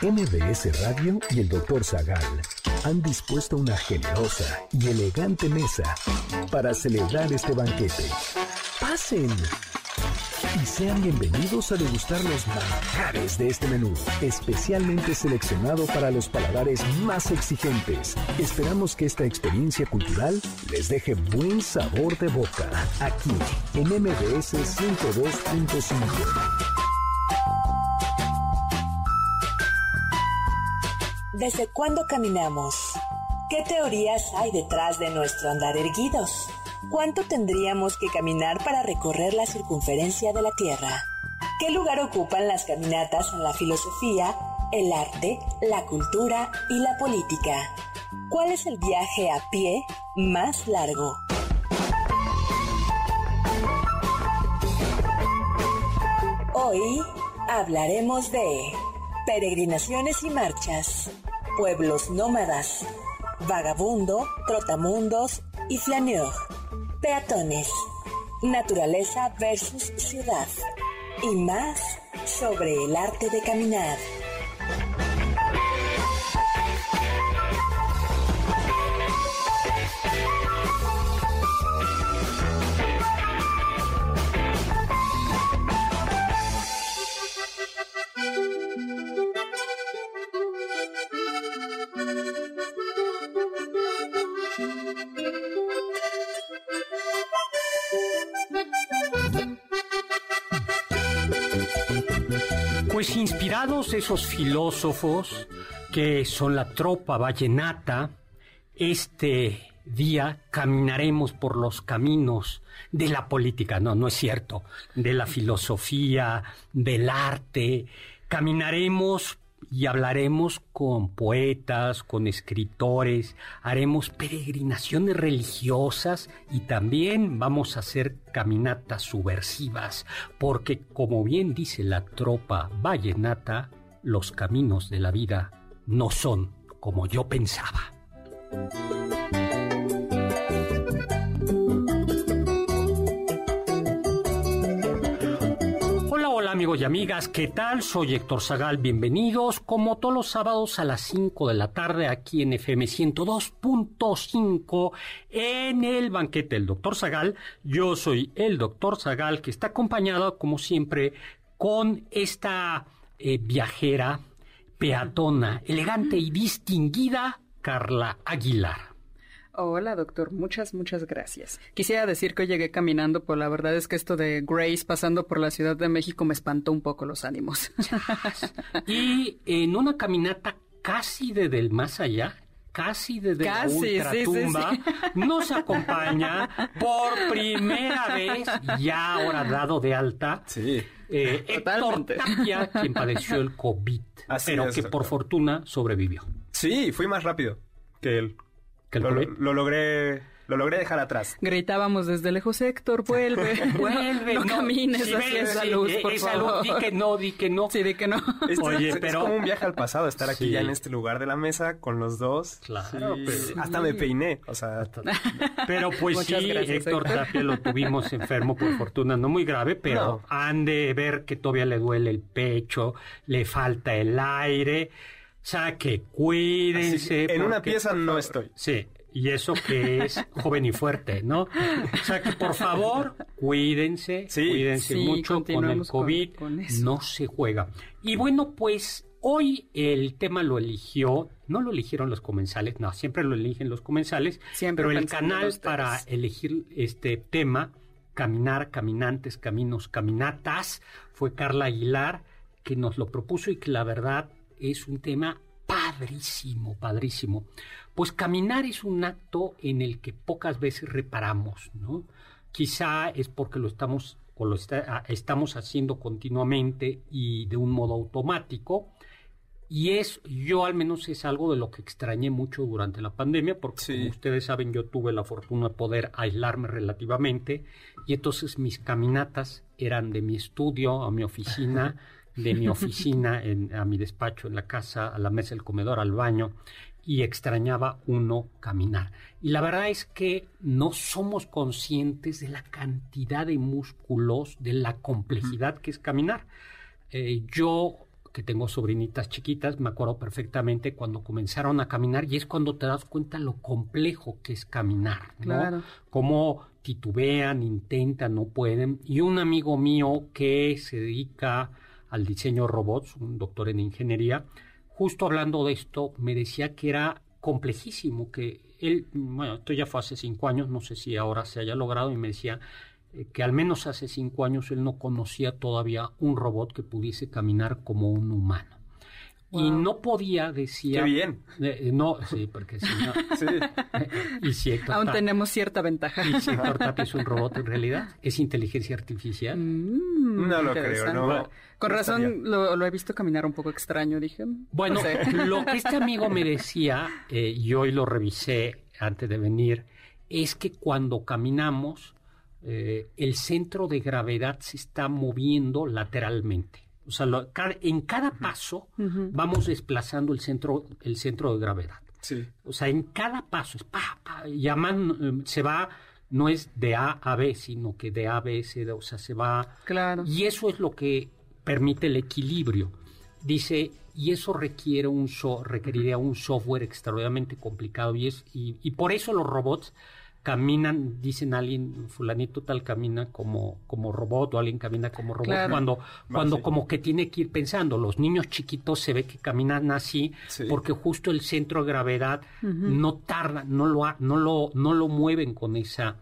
MBS Radio y el Dr. Zagal han dispuesto una generosa y elegante mesa para celebrar este banquete. ¡Pasen! Y sean bienvenidos a degustar los manjares de este menú, especialmente seleccionado para los paladares más exigentes. Esperamos que esta experiencia cultural les deje buen sabor de boca, aquí en MBS 102.5. ¿Desde cuándo caminamos? ¿Qué teorías hay detrás de nuestro andar erguidos? ¿Cuánto tendríamos que caminar para recorrer la circunferencia de la Tierra? ¿Qué lugar ocupan las caminatas en la filosofía, el arte, la cultura y la política? ¿Cuál es el viaje a pie más largo? Hoy hablaremos de peregrinaciones y marchas, pueblos nómadas, vagabundo, trotamundos y flaneur, peatones, naturaleza versus ciudad y más sobre el arte de caminar. Pues inspirados esos filósofos que son la tropa vallenata, este día caminaremos por los caminos de la política, no, no es cierto, de la filosofía, del arte, caminaremos y hablaremos con poetas, con escritores, haremos peregrinaciones religiosas y también vamos a hacer caminatas subversivas, porque como bien dice la tropa vallenata, los caminos de la vida no son como yo pensaba. Amigos y amigas, ¿qué tal? Soy Héctor Zagal, bienvenidos como todos los sábados a las 5 de la tarde aquí en FM 102.5 en el banquete del Doctor Zagal. Yo soy el Doctor Zagal que está acompañado como siempre con esta eh, viajera peatona, elegante y distinguida Carla Aguilar. Hola, doctor. Muchas, muchas gracias. Quisiera decir que hoy llegué caminando, pero la verdad es que esto de Grace pasando por la Ciudad de México me espantó un poco los ánimos. y en una caminata casi desde el más allá, casi desde la ultratumba, nos acompaña por primera vez, ya ahora dado de alta, sí. eh, Héctor Tapia, quien padeció el COVID, Así pero es, que doctor. por fortuna sobrevivió. Sí, fui más rápido que él. ¿Que el Lo, lo logré, lo logré dejar atrás. Gritábamos desde lejos, Héctor, vuelve. Vuelve, no, camines sí, hacia ven, esa sí, luz, eh, por esa favor. luz, di que no, di que no. Sí, di que no. Oye, es, pero- es como un viaje al pasado estar aquí Sí. ya en este lugar de la mesa con los dos. Claro, Sí, pero- hasta me peiné, o sea, Pero pues Muchas sí, gracias, Héctor Héctor. Tapia lo tuvimos enfermo, por fortuna, no muy grave, pero No. han de ver que todavía le duele el pecho, le falta el aire. O sea, que cuídense. en una pieza no estoy. Sí, y eso que es joven y fuerte, ¿no? O sea, que por favor, cuídense, Sí. cuídense Sí, mucho con el con- COVID, con no se juega. Y bueno, pues hoy el tema lo eligió, no lo eligieron los comensales, no, siempre lo eligen los comensales, Siempre pero el canal para elegir este tema, caminar, caminantes, caminos, caminatas, fue Carla Aguilar que nos lo propuso y que la verdad es un tema padrísimo, padrísimo. Pues caminar es un acto en el que pocas veces reparamos, ¿no? Quizá es porque lo estamos o lo está- estamos haciendo continuamente y de un modo automático. Y es, yo al menos es algo de lo que extrañé mucho durante la pandemia, porque Sí. como ustedes saben, yo tuve la fortuna de poder aislarme relativamente, y entonces mis caminatas eran de mi estudio a mi oficina, de mi oficina en- a mi despacho en la casa, a la mesa del comedor, al baño, y extrañaba uno caminar. Y la verdad es que no somos conscientes de la cantidad de músculos, de la complejidad que es caminar. Eh, yo que tengo sobrinitas chiquitas, me acuerdo perfectamente cuando comenzaron a caminar y es cuando te das cuenta lo complejo que es caminar, ¿no? Claro. Cómo titubean, intentan, no pueden. Y un amigo mío que se dedica al diseño robots, un doctor en ingeniería, justo hablando de esto, me decía que era complejísimo, que él, bueno, esto ya fue hace cinco años, no sé si ahora se haya logrado, y me decía eh, que al menos hace cinco años él no conocía todavía un robot que pudiese caminar como un humano. Y no podía, decía... ¡Qué bien! eh, no, sí, porque si no... Sí. y si Héctor Aún Ta- tenemos cierta ventaja. y si Héctor Tapia es un robot en realidad, es inteligencia artificial. Mm, No lo creo, no. Con No razón lo, lo he visto caminar un poco extraño, dije. mm, Bueno, no sé. lo que este amigo me decía, eh, y hoy lo revisé antes de venir, es que cuando caminamos, eh, el centro de gravedad se está moviendo lateralmente. O sea, lo- en cada paso vamos desplazando el centro, el centro de gravedad. Sí. O sea, en cada paso es pa, pa, llaman, eh, se va, no es de A a B, sino que de A a B, C, D, o sea, se va Claro. y eso es lo que permite el equilibrio. Dice, y eso requiere un so- requeriría un software extraordinariamente complicado y, es, y, y por eso los robots caminan, dicen alguien, fulanito tal camina como, como robot o alguien camina como robot, Claro. cuando, cuando sí. como que tiene que ir pensando. Los niños chiquitos se ve que caminan así Sí. porque justo el centro de gravedad no tarda, no lo, ha- no lo, no lo mueven con esa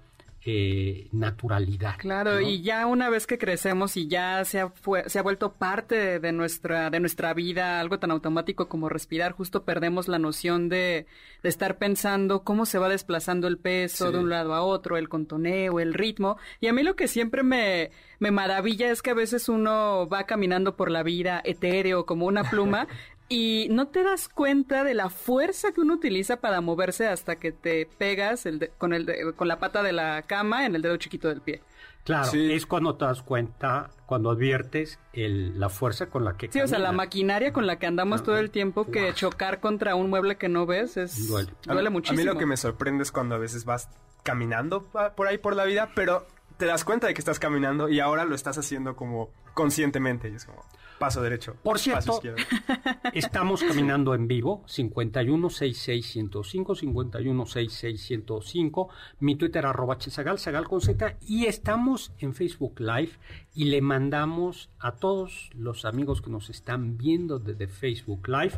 eh, naturalidad. Claro, ¿no? y ya una vez que crecemos y ya se ha, fue- se ha vuelto parte de nuestra, de nuestra vida, algo tan automático como respirar, justo perdemos la noción de, de estar pensando cómo se va desplazando el peso Sí. de un lado a otro, el contoneo, el ritmo. Y a mí lo que siempre me, me maravilla es que a veces uno va caminando por la vida etéreo como una pluma. Y no te das cuenta de la fuerza que uno utiliza para moverse hasta que te pegas el de- con, el de- con la pata de la cama en el dedo chiquito del pie. Claro, Sí. es cuando te das cuenta, cuando adviertes el- la fuerza con la que Sí, o sea, la maquinaria con la que andamos todo el tiempo, que chocar contra un mueble que no ves, es Duele. duele, a, mí- muchísimo. A mí lo que me sorprende es cuando a veces vas caminando por ahí por la vida, pero te das cuenta de que estás caminando y ahora lo estás haciendo como conscientemente. Y es como paso derecho. Por cierto. Estamos caminando en vivo, 516605, 516605, mi Twitter arroba chesagal, sagal con Z, y estamos en Facebook Live y le mandamos a todos los amigos que nos están viendo desde Facebook Live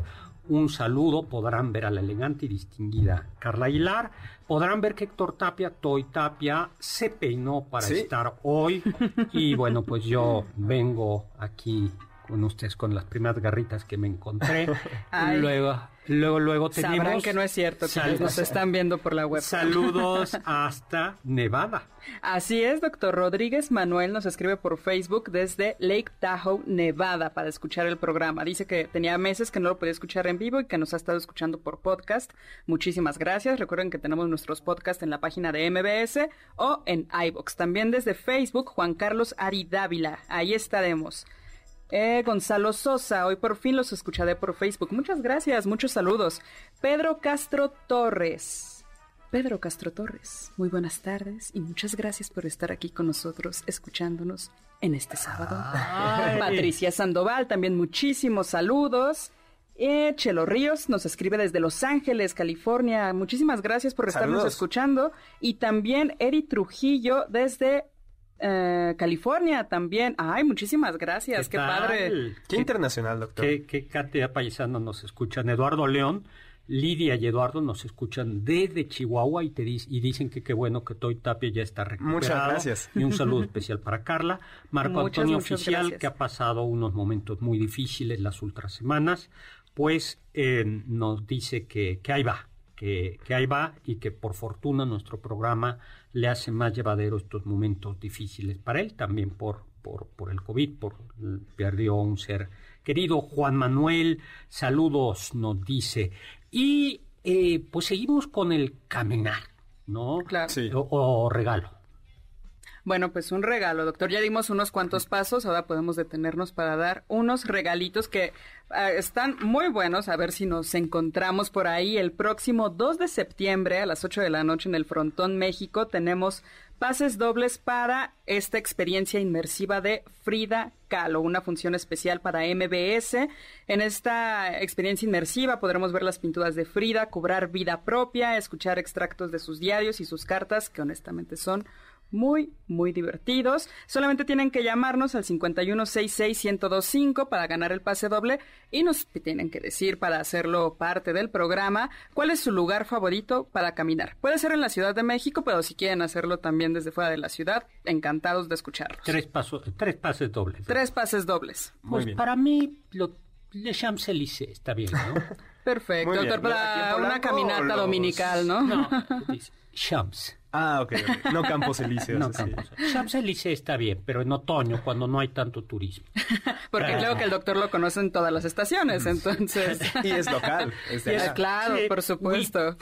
un saludo, podrán ver a la elegante y distinguida Carla Aguilar, podrán ver que Héctor Tapia, Toy Tapia, se peinó para Sí. estar hoy y bueno, pues yo vengo aquí con ustedes con las primeras garritas que me encontré. Ay. luego, luego, luego tenemos... Sabrán que no es cierto, que nos están viendo por la web. Saludos hasta Nevada. Así es, doctor Rodríguez Manuel nos escribe por Facebook desde Lake Tahoe, Nevada, para escuchar el programa. Dice que tenía meses que no lo podía escuchar en vivo y que nos ha estado escuchando por podcast. Muchísimas gracias. Recuerden que tenemos nuestros podcasts en la página de MBS o en iBox. También desde Facebook, Juan Carlos Ari Dávila. Ahí estaremos. Eh, Gonzalo Sosa, hoy por fin los escucharé por Facebook. Muchas gracias, muchos saludos. Pedro Castro Torres. Pedro Castro Torres, muy buenas tardes y muchas gracias por estar aquí con nosotros, escuchándonos en este sábado. Ay. Patricia Sandoval, también muchísimos saludos. Eh, Chelo Ríos nos escribe desde Los Ángeles, California. Muchísimas gracias por estarnos Saludos. escuchando. Y también Eri Trujillo desde eh, California también. Ay, muchísimas gracias, qué, padre. Qué internacional, doctor. ¿Qué, qué cantidad paisano nos escuchan? Eduardo León, Lidia y Eduardo nos escuchan desde Chihuahua y, te y dicen que qué bueno que Toy Tapia ya está recuperado. Muchas gracias. Y un saludo especial para Carla. Marco Muchas, Antonio muchas Oficial, gracias. que ha pasado unos momentos muy difíciles las últimas semanas, pues eh, nos dice que, que ahí va, que, que ahí va y que por fortuna nuestro programa le hace más llevadero estos momentos difíciles para él, también por, por, por el COVID, por perdió un ser querido. Juan Manuel, saludos, nos dice. Y eh, pues seguimos con el caminar, ¿no? Claro. Sí. O, o regalo. Bueno, pues un regalo, doctor. Ya dimos unos cuantos pasos, ahora podemos detenernos para dar unos regalitos que ah, están muy buenos. A ver si nos encontramos por ahí el próximo 2 de septiembre a las 8 de la noche en el Frontón México. Tenemos pases dobles para esta experiencia inmersiva de Frida Kahlo, una función especial para MBS. En esta experiencia inmersiva podremos ver las pinturas de Frida, cobrar vida propia, escuchar extractos de sus diarios y sus cartas, que honestamente son muy, muy divertidos. Solamente tienen que llamarnos al 5166-1025 para ganar el pase doble y nos tienen que decir para hacerlo parte del programa cuál es su lugar favorito para caminar. Puede ser en la Ciudad de México, pero si quieren hacerlo también desde fuera de la ciudad, encantados de escucharlos. Tres, pasos, tres pases dobles. Tres pases dobles. Pues para mí, lo, Le Champs-Élysées está bien, ¿no? Perfecto, doctor, para una caminata dominical, ¿no? No, Champs. Ah, ok, No Campos Elíseos. No Campos. Champs Elíseos está bien, pero en otoño, cuando no hay tanto turismo. Porque creo que el doctor lo conoce en todas las estaciones, mm. entonces. y es local. Es claro, por supuesto.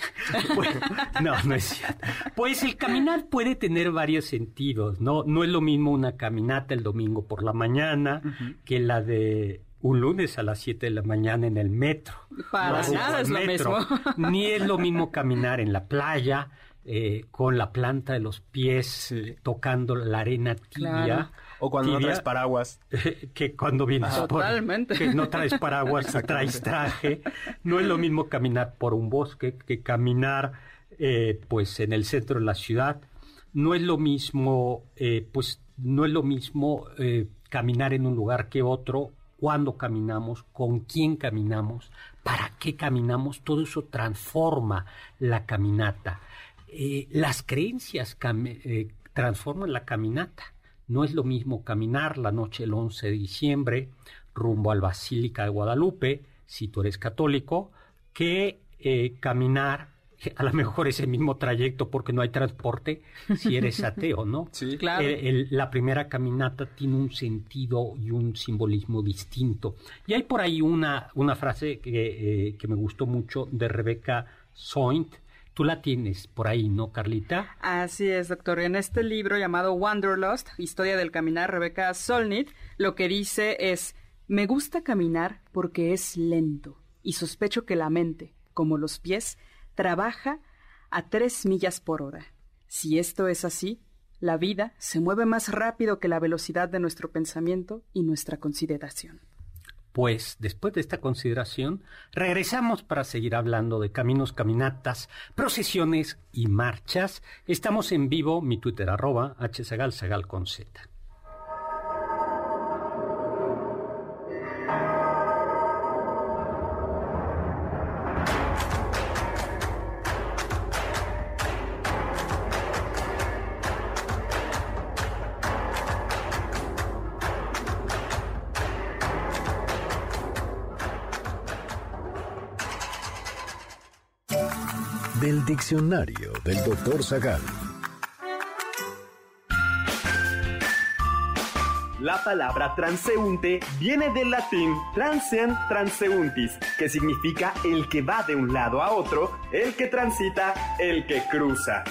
no, no es cierto. Pues el caminar puede tener varios sentidos, ¿no? No es lo mismo una caminata el domingo por la mañana que la de un lunes a las 7 de la mañana en el metro. Para nada es lo mismo. Ni es lo mismo caminar en la playa eh, con la planta de los pies tocando la arena tibia. O cuando no traes paraguas. que cuando vienes Totalmente. que no traes paraguas, traes traje. No es lo mismo caminar por un bosque que caminar eh, pues en el centro de la ciudad. No es lo mismo, eh, pues no es lo mismo caminar en un lugar que otro, cuándo caminamos, con quién caminamos, para qué caminamos, todo eso transforma la caminata. Eh, las creencias eh, transforman la caminata. No es lo mismo caminar la noche del 11 de diciembre rumbo al Basílica de Guadalupe, si tú eres católico, que eh, caminar a lo mejor ese mismo trayecto porque no hay transporte si eres ateo, ¿no? Sí, claro. la primera caminata tiene un sentido y un simbolismo distinto. Y hay por ahí una, una frase que, que me gustó mucho de Rebeca Soint, Tú la tienes por ahí, ¿no, Carlita? Así es, doctor. En este libro llamado Wanderlust, Historia del Caminar, Rebeca Solnit, lo que dice es, me gusta caminar porque es lento y sospecho que la mente, como los pies, trabaja a tres millas por hora. Si esto es así, la vida se mueve más rápido que la velocidad de nuestro pensamiento y nuestra consideración. Pues después de esta consideración, regresamos para seguir hablando de caminos, caminatas, procesiones y marchas. Estamos en vivo, mi Twitter arroba. Del diccionario del doctor Zagal. La palabra transeúnte viene del latín transient transeuntis, que significa el que va de un lado a otro, el que transita, el que cruza.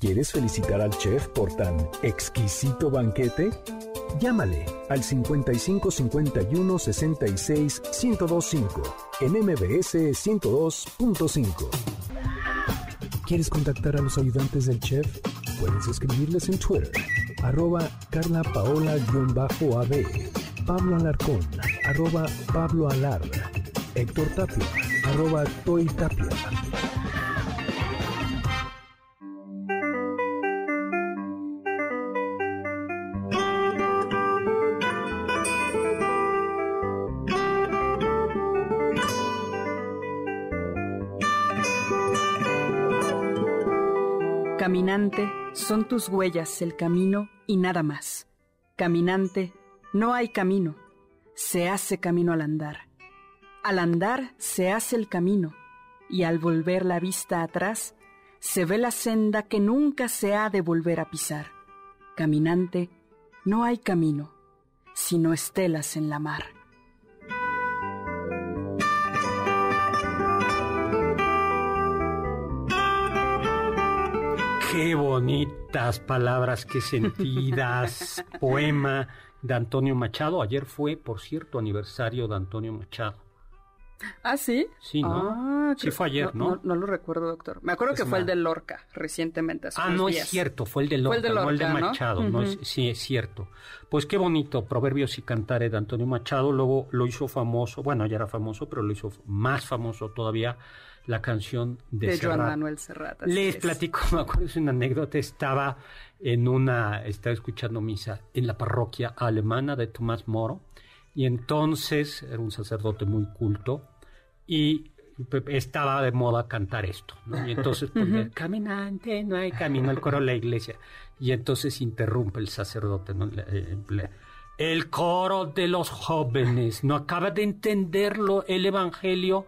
¿Quieres felicitar al chef por tan exquisito banquete? Llámale al 55 51 66 1025 en MBS 102.5. ¿Quieres contactar a los ayudantes del chef? Puedes escribirles en Twitter, arroba Carla Paola-AB, Pablo Alarcón, arroba Pablo Alar, Héctor Tapia, arroba Toy Tapia. Caminante, son tus huellas el camino y nada más. Caminante, no hay camino, se hace camino al andar. Al andar se hace el camino, y al volver la vista atrás, se ve la senda que nunca se ha de volver a pisar. Caminante, no hay camino, sino estelas en la mar. Qué bonitas palabras, qué sentidas, poema, de Antonio Machado. Ayer fue, por cierto, aniversario de Antonio Machado. ¿Ah, sí? Sí, ¿no? Ah, Sí fue ayer, ¿no? ¿no? lo recuerdo, doctor. Me acuerdo Es que fue el de Lorca, recientemente. hace Ah, no días. es cierto, fue el de Fue Lorca, el de no el de. Machado, no es- sí es cierto. Pues qué bonito, Proverbios y Cantares de Antonio Machado, luego lo hizo famoso, bueno, ya era famoso, pero lo hizo más famoso todavía la canción de, De Joan Serrat. Manuel Serrat. Les es. platico, me acuerdo, es una anécdota, estaba en una, estaba escuchando misa en la parroquia alemana de Tomás Moro, y entonces era un sacerdote muy culto, y estaba de moda cantar esto, ¿no? Y entonces ponía, caminante, no hay camino, el coro de la iglesia, y entonces interrumpe el sacerdote, ¿no? Le- eh, le- el coro de los jóvenes, no acaba de entenderlo el evangelio,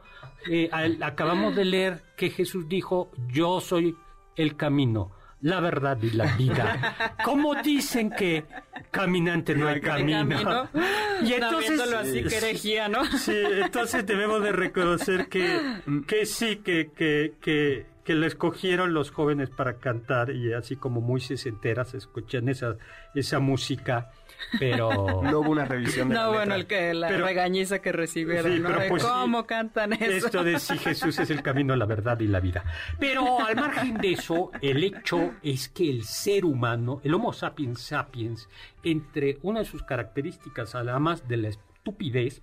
eh, al- acabamos de leer que Jesús dijo, yo soy el camino, la verdad y la vida. ¿Cómo dicen que caminante no hay ¿De camino? camino? Y No, entonces, viéndolo así, que herejía, ¿no? Sí, entonces debemos de reconocer que, que sí, que, que, que, que lo escogieron los jóvenes para cantar y así como muy sesenteras escuchan esa, esa música, pero... No hubo una revisión de la No, letra. bueno, el que, la Pero- regañiza que recibieron, Sí, ¿no? pero De pues sí, ¿Cómo cantan eso? Esto de si Jesús es el camino, la verdad y la vida. Pero al margen de eso, el hecho es que el ser humano, el Homo sapiens sapiens, entre una de sus características, además de la estupidez,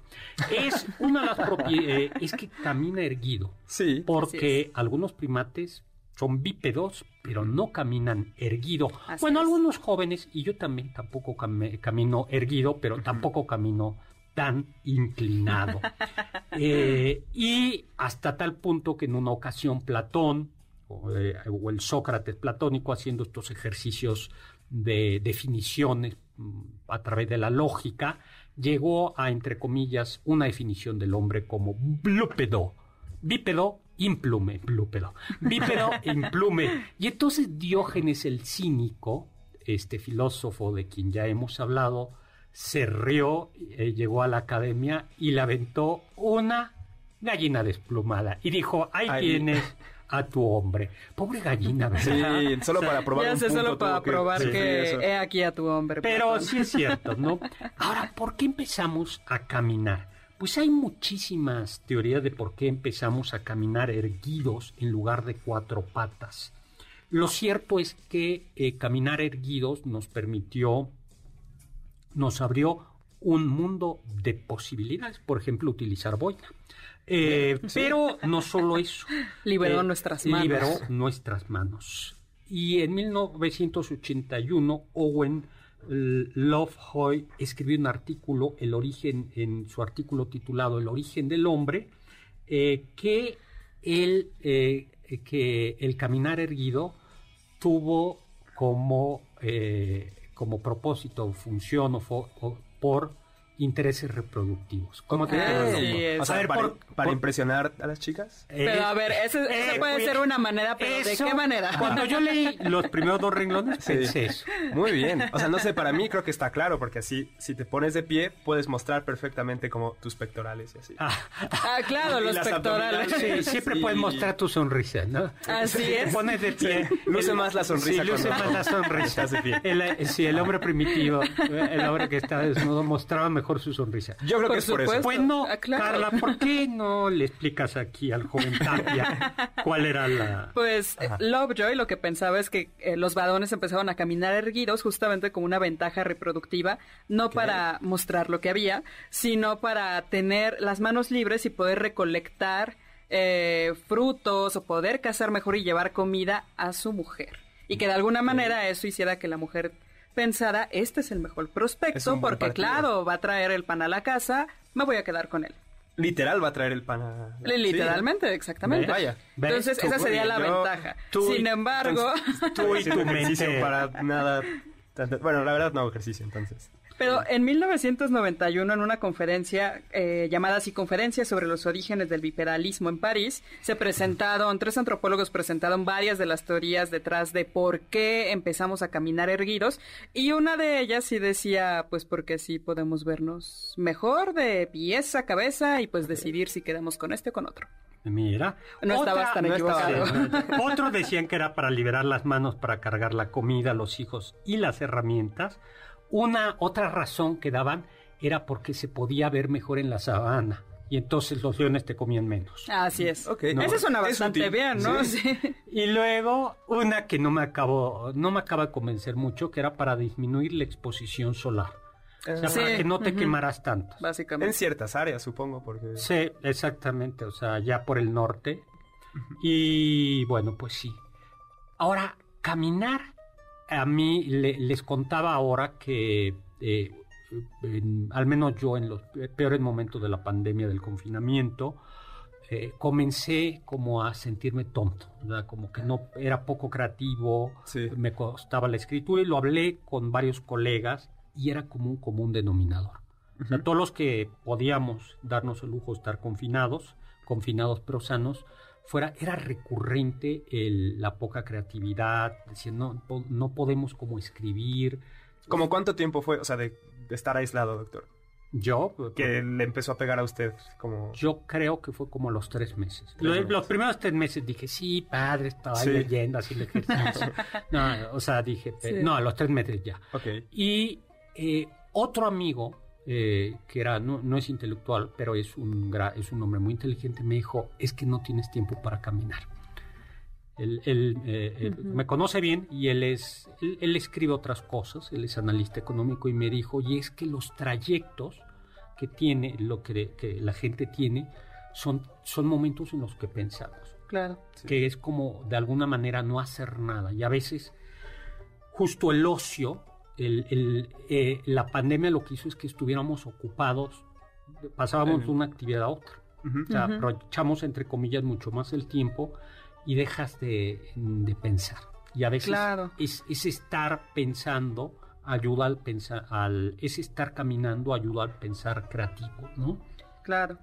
es una de las propiedades, es que camina erguido. Sí. Porque algunos primates son bípedos, pero no caminan erguido. Así bueno, es. algunos jóvenes, y yo también tampoco cam- camino erguido, pero tampoco camino tan inclinado. Eh, y hasta tal punto que en una ocasión Platón, o, eh, o el Sócrates platónico, haciendo estos ejercicios de definiciones mm, a través de la lógica, llegó a, entre comillas, una definición del hombre como blúpedo. Bípedo, implume, blúpedo. Bípedo, implume. Y entonces Diógenes el cínico, este filósofo de quien ya hemos hablado, se rió, eh, llegó a la academia y le aventó una gallina desplumada. Y dijo, ahí tienes a tu hombre. Pobre gallina, ¿verdad? Sí, solo para probar ya un sé, punto solo para que probar que he aquí a tu hombre. Pero sí es cierto, ¿no? Ahora, ¿por qué empezamos a caminar? Pues hay muchísimas teorías de por qué empezamos a caminar erguidos en lugar de cuatro patas. Lo cierto es que eh, caminar erguidos nos permitió, nos abrió un mundo de posibilidades, por ejemplo, utilizar boina. Eh, Pero no solo eso. Liberó Eh, nuestras manos. Liberó nuestras manos. Y en 1981, Owen Lovejoy escribió un artículo, el origen, en su artículo titulado El origen del hombre, eh, que, el, eh, que el caminar erguido tuvo como, eh, como propósito función o, o por intereses reproductivos. ¿Cómo te el Sí, O sea, A ver, para, por- para por- impresionar a las chicas. Pero a ver, ese, ese eh, puede ser una manera, pero Eso, ¿de qué manera? Cuando yo leí los primeros dos renglones, Sí. pensé eso. Muy bien. O sea, no sé, para mí creo que está claro, porque así, si te pones de pie, puedes mostrar perfectamente como tus pectorales y así. Ah, Ah, claro, Y los pectorales. sí, siempre Sí. puedes mostrar tu sonrisa, ¿no? Así Te es. pones de pie. Luce más la sonrisa Sí, luce más la sonrisa. Estás de pie. El, eh, sí, el hombre primitivo, eh, el hombre que estaba desnudo, mostraba mejor su sonrisa. Yo creo Por que es por eso. supuesto. Pues no, Ah, claro. Carla, ¿por qué no le explicas aquí al joven Tapia cuál era la... Pues eh, Lovejoy lo que pensaba es que eh, los varones empezaron a caminar erguidos justamente como una ventaja reproductiva, no para mostrar lo que había, sino para tener las manos libres y poder recolectar eh, frutos o poder cazar mejor y llevar comida a su mujer. Y que de alguna manera eso hiciera que la mujer pensara, este es el mejor prospecto porque partido. claro, va a traer el pan a la casa, me voy a quedar con él. Literal va a traer el pan a... Literalmente, exactamente. Vaya. Entonces, Tú- esa sería la yo- ventaja. tú y- Sin embargo, Tú y tu mente... para nada... tanto- Bueno, la verdad no hago ejercicio, entonces. Pero en 1991, en una conferencia eh, llamada así Conferencia sobre los orígenes del biperalismo en París, se presentaron, tres antropólogos presentaron varias de las teorías detrás de por qué empezamos a caminar erguidos, y una de ellas sí decía, pues porque así podemos vernos mejor de pies a cabeza y pues decidir si quedamos con este o con otro. Mira. No estabas tan no estaba-. Sí, Otros decían que era para liberar las manos para cargar la comida, los hijos y las herramientas. Una otra razón que daban era porque se podía ver mejor en la sabana y entonces los leones te comían menos. Así es. Ok. Esa No, suena es bastante útil. bien, ¿no? Sí. Sí. Y luego una que no me acabó, no me acaba de convencer mucho, que era para disminuir la exposición solar. O sea, Sí, para que no te quemaras tanto. En Básicamente. ciertas áreas, supongo, porque... Sí, exactamente, o sea, ya por el norte. Y bueno, pues sí. Ahora, caminar, a mí le- les contaba ahora que, eh, en- al menos yo en los peores momentos de la pandemia, del confinamiento, eh, comencé como a sentirme tonto, ¿verdad? como que no era poco creativo, Sí. me costaba la escritura y lo hablé con varios colegas y era como un común denominador. O sea, todos los que podíamos darnos el lujo de estar confinados, confinados pero sanos, fuera, era recurrente el- la poca creatividad, decir, no, no podemos como escribir. ¿Como cuánto tiempo fue, o sea, de, de estar aislado, doctor? Yo, Que le empezó a pegar a usted como... yo creo que fue como los tres meses. Tres Los, meses. los primeros tres meses dije, sí, padre, estaba Sí. leyendo así el ejercicio. no, o sea, dije, Sí. no, a los tres meses ya. Ok. Y eh, otro amigo, eh, que era no, no es intelectual, pero es un, gra- es un hombre muy inteligente, me dijo, es que no tienes tiempo para caminar. Él, él, eh, él me conoce bien y él, es, él, él escribe otras cosas, él es analista económico y me dijo, y es que los trayectos que tiene, lo que, que la gente tiene, son, son momentos en los que pensamos Claro. que es como de alguna manera no hacer nada. Y a veces justo el ocio, el, el, eh, la pandemia lo que hizo es que estuviéramos ocupados, pasábamos de una actividad a otra. Ujú. O sea, Ujú. aprovechamos entre comillas mucho más el tiempo y dejas de, de pensar. Y a veces Claro. es, es estar pensando ayuda al pensar, al, es estar caminando ayuda al pensar creativo, ¿no? Claro.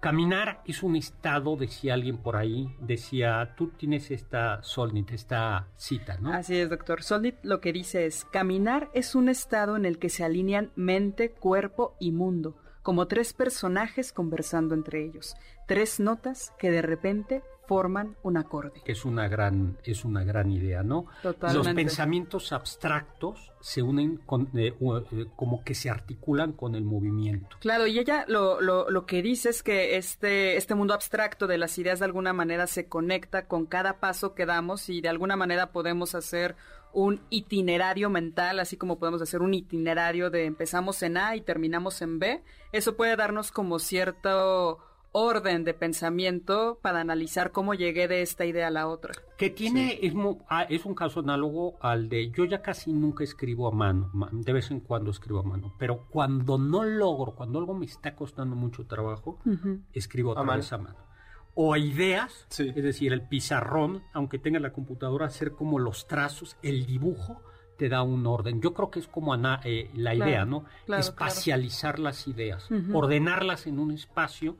Caminar es un estado, decía alguien por ahí, decía, tú tienes esta Solnit, esta cita, ¿no? Así es, doctor. Solnit lo que dice es, caminar es un estado en el que se alinean mente, cuerpo y mundo, como tres personajes conversando entre ellos, tres notas que de repente forman un acorde. Es una gran, es una gran idea, ¿no? Totalmente. Los pensamientos abstractos se unen con, eh, eh, como que se articulan con el movimiento. Claro, y ella lo, lo, lo que dice es que este, este mundo abstracto de las ideas de alguna manera se conecta con cada paso que damos y de alguna manera podemos hacer un itinerario mental, así como podemos hacer un itinerario de empezamos en A y terminamos en B. Eso puede darnos como cierto orden de pensamiento para analizar cómo llegué de esta idea a la otra. Que tiene, es, mu- ah, es un caso análogo al de, yo ya casi nunca escribo a mano, ma- de vez en cuando escribo a mano, pero cuando no logro, cuando algo me está costando mucho trabajo, escribo otra A mano. vez a mano. O a ideas, Sí. es decir, el pizarrón, aunque tenga la computadora, hacer como los trazos, el dibujo te da un orden. Yo creo que es como ana- eh, la Claro, idea, ¿no? claro, Espacializar las ideas, Ujú. ordenarlas en un espacio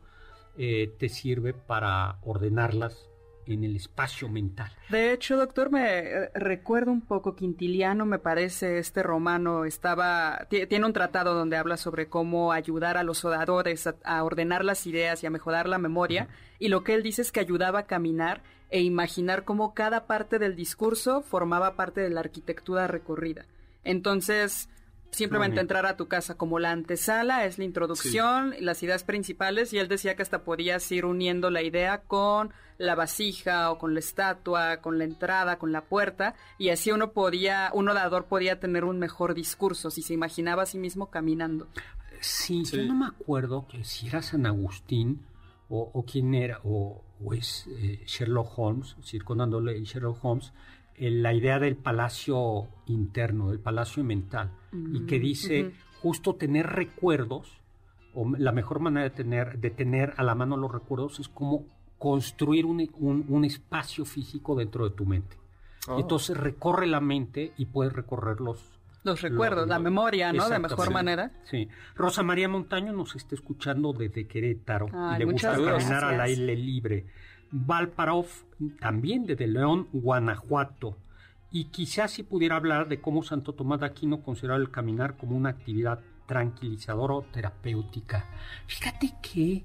eh, te sirve para ordenarlas en el espacio mental. De hecho, doctor, me eh, recuerdo un poco Quintiliano, me parece, este romano estaba, ti- tiene un tratado donde habla sobre cómo ayudar a los oradores a, a ordenar las ideas y a mejorar la memoria, y lo que él dice es que ayudaba a caminar e imaginar cómo cada parte del discurso formaba parte de la arquitectura recorrida. Entonces, simplemente entrar a tu casa como la antesala es la introducción, las ideas principales, y él decía que hasta podías ir uniendo la idea con la vasija o con la estatua, con la entrada, con la puerta, y así uno podía, un orador podía tener un mejor discurso si se imaginaba a sí mismo caminando. Sí, Sí. yo no me acuerdo que si era San Agustín o, o quién era, o, o es eh, Sherlock Holmes, circundándole Sherlock Holmes, la idea del palacio interno, del palacio mental, y que dice ujú. justo tener recuerdos, o la mejor manera de tener, de tener a la mano los recuerdos es como construir un, un- un espacio físico dentro de tu mente. Oh. Y entonces recorre la mente y puedes recorrer los, Los recuerdos, la lo- memoria, ¿no? De mejor sí. manera. Sí. Rosa María Montaño nos está escuchando desde Querétaro Ay, y le gusta caminar al aire libre. Valparov también desde León, Guanajuato. Y quizás si pudiera hablar de cómo Santo Tomás de Aquino consideraba el caminar como una actividad tranquilizadora o terapéutica. Fíjate que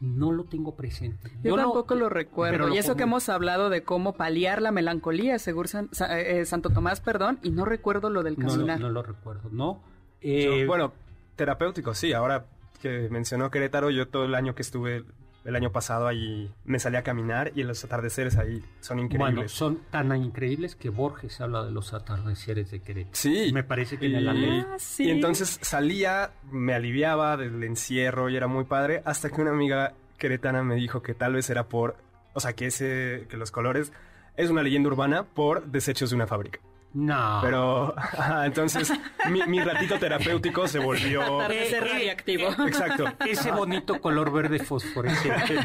no lo tengo presente. Yo, tampoco lo, recuerdo. Y eso que hemos hablado de cómo paliar la melancolía, según eh, Santo Tomás, perdón, y no recuerdo lo del caminar. No, lo recuerdo, ¿no? Eh, bueno, terapéutico, sí. Ahora que mencionó Querétaro, yo todo el año que estuve el año pasado ahí me salí a caminar y los atardeceres ahí son increíbles. Bueno, son tan increíbles que Borges habla de los atardeceres de Querétaro. Sí. Me parece que en el y, ah, y entonces salía, me aliviaba del encierro y era muy padre, hasta que una amiga queretana me dijo que tal vez era por, o sea, que ese, que los colores es una leyenda urbana por desechos de una fábrica. No. Pero entonces mi, ratito terapéutico se volvió ser reactivo. Exacto. Ese bonito color verde fosforescente.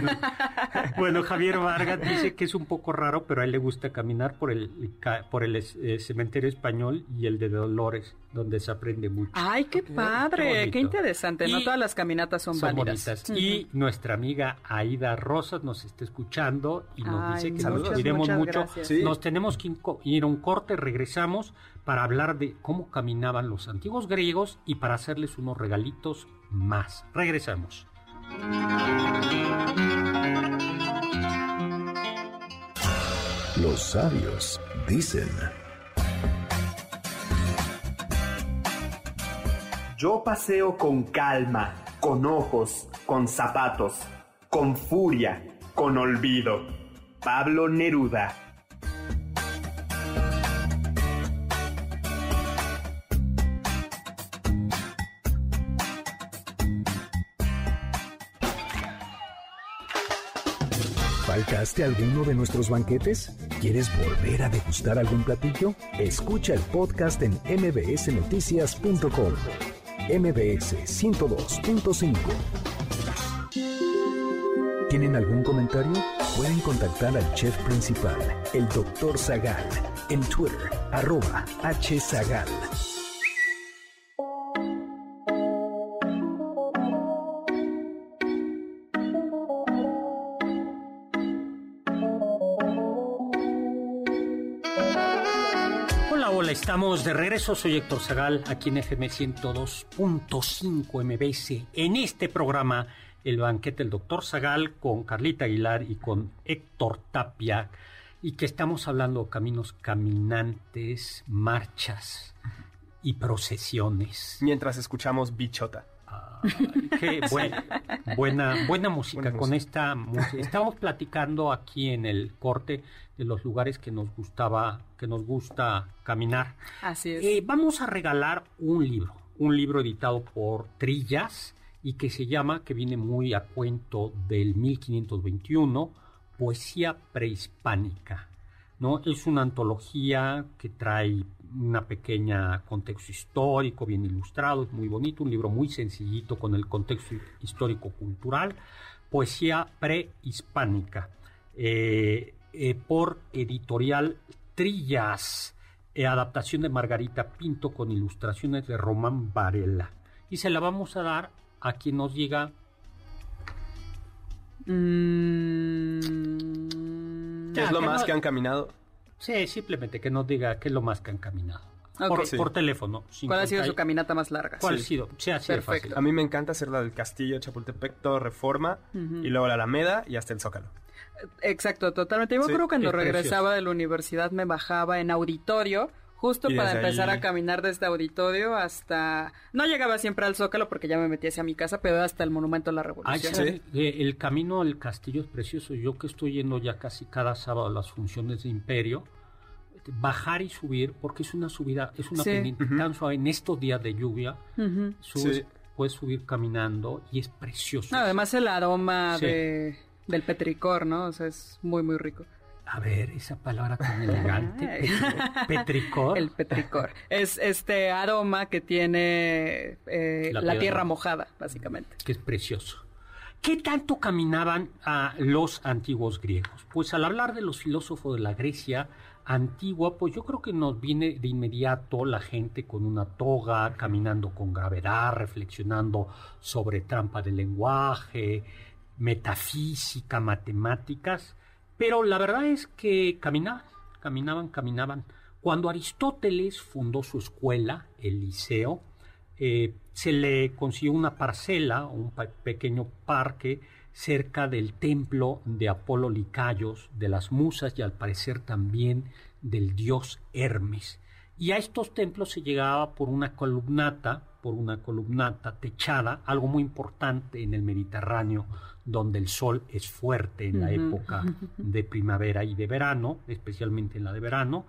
bueno, Javier Vargas dice que es un poco raro, pero a él le gusta caminar por el por el eh, cementerio español y el de Dolores, donde se aprende mucho. Ay, qué padre, qué, interesante. no todas las caminatas son, válidas. Y nuestra amiga Aida Rosas nos está escuchando y nos dice que nos cuidemos mucho. Nos tenemos que ir a un corte, regresar para hablar de cómo caminaban los antiguos griegos y para hacerles unos regalitos más. Regresamos. Los sabios dicen... Yo paseo con calma, con ojos, con zapatos, con furia, con olvido. Pablo Neruda. ¿Faltaste alguno de nuestros banquetes? ¿Quieres volver a degustar algún platillo? Escucha el podcast en mbsnoticias.com. MBS 102.5. ¿Tienen algún comentario? Pueden contactar al chef principal, el Dr. Zagal, en Twitter, arroba hzagal. Estamos de regreso, soy Héctor Zagal, aquí en FM 102.5 MBS, en este programa El Banquete del Doctor Zagal con Carlita Aguilar y con Héctor Tapia, y que estamos hablando de caminos caminantes, marchas y procesiones. Mientras escuchamos Bichota. Qué buena, buena, buena música con esta música. Estamos platicando aquí en el corte de los lugares que nos gustaba, que nos gusta caminar. Así es. Eh, vamos a regalar un libro, un libro editado por Trillas y que se llama, que viene muy a cuento del 1521, Poesía prehispánica. ¿No? Es una antología que trae una pequeña contexto histórico, bien ilustrado, es muy bonito, un libro muy sencillito con el contexto histórico-cultural, poesía prehispánica, eh, eh, por editorial Trillas, eh, adaptación de Margarita Pinto con ilustraciones de Román Varela. Y se la vamos a dar a quien nos diga... Mm, ¿Qué es lo más que han caminado? Sí, simplemente que nos diga qué es lo más que han caminado. Por, teléfono. ¿Cuál ha sido su caminata más larga? ¿Cuál ha sido? Sí, Perfecto. A mí me encanta hacer la del Castillo, Chapultepec, todo Reforma, y luego la Alameda y hasta el Zócalo. Exacto, totalmente. Yo creo que cuando regresaba de la universidad me bajaba en auditorio justo para empezar a caminar desde auditorio hasta... No llegaba siempre al Zócalo porque ya me metí hacia mi casa, pero hasta el Monumento a la Revolución. ¿sí? Eh, el camino al castillo es precioso. Yo que estoy yendo ya casi cada sábado a las funciones de Imperio, bajar y subir, porque es una subida, es una pendiente tan suave en estos días de lluvia, puedes subir caminando y es precioso. además el aroma de, del petricor, ¿no? O sea, es muy, muy rico. A ver, esa palabra tan elegante. petricor. El petricor. Es este aroma que tiene eh, la, tierra. mojada, básicamente. Que es precioso. ¿Qué tanto caminaban a los antiguos griegos? Pues al hablar de los filósofos de la Grecia antigua, pues yo creo que nos viene de inmediato la gente con una toga, caminando con gravedad, reflexionando sobre trampa del lenguaje, metafísica, matemáticas, pero la verdad es que caminaban, caminaban, caminaban. Cuando Aristóteles fundó su escuela, el Liceo, eh, se le consiguió una parcela, un pequeño parque cerca del templo de Apolo Licayos, de las musas y al parecer también del dios Hermes. Y a estos templos se llegaba por una columnata, por una columnata techada, algo muy importante en el Mediterráneo, donde el sol es fuerte en la época de primavera y de verano, especialmente en la de verano.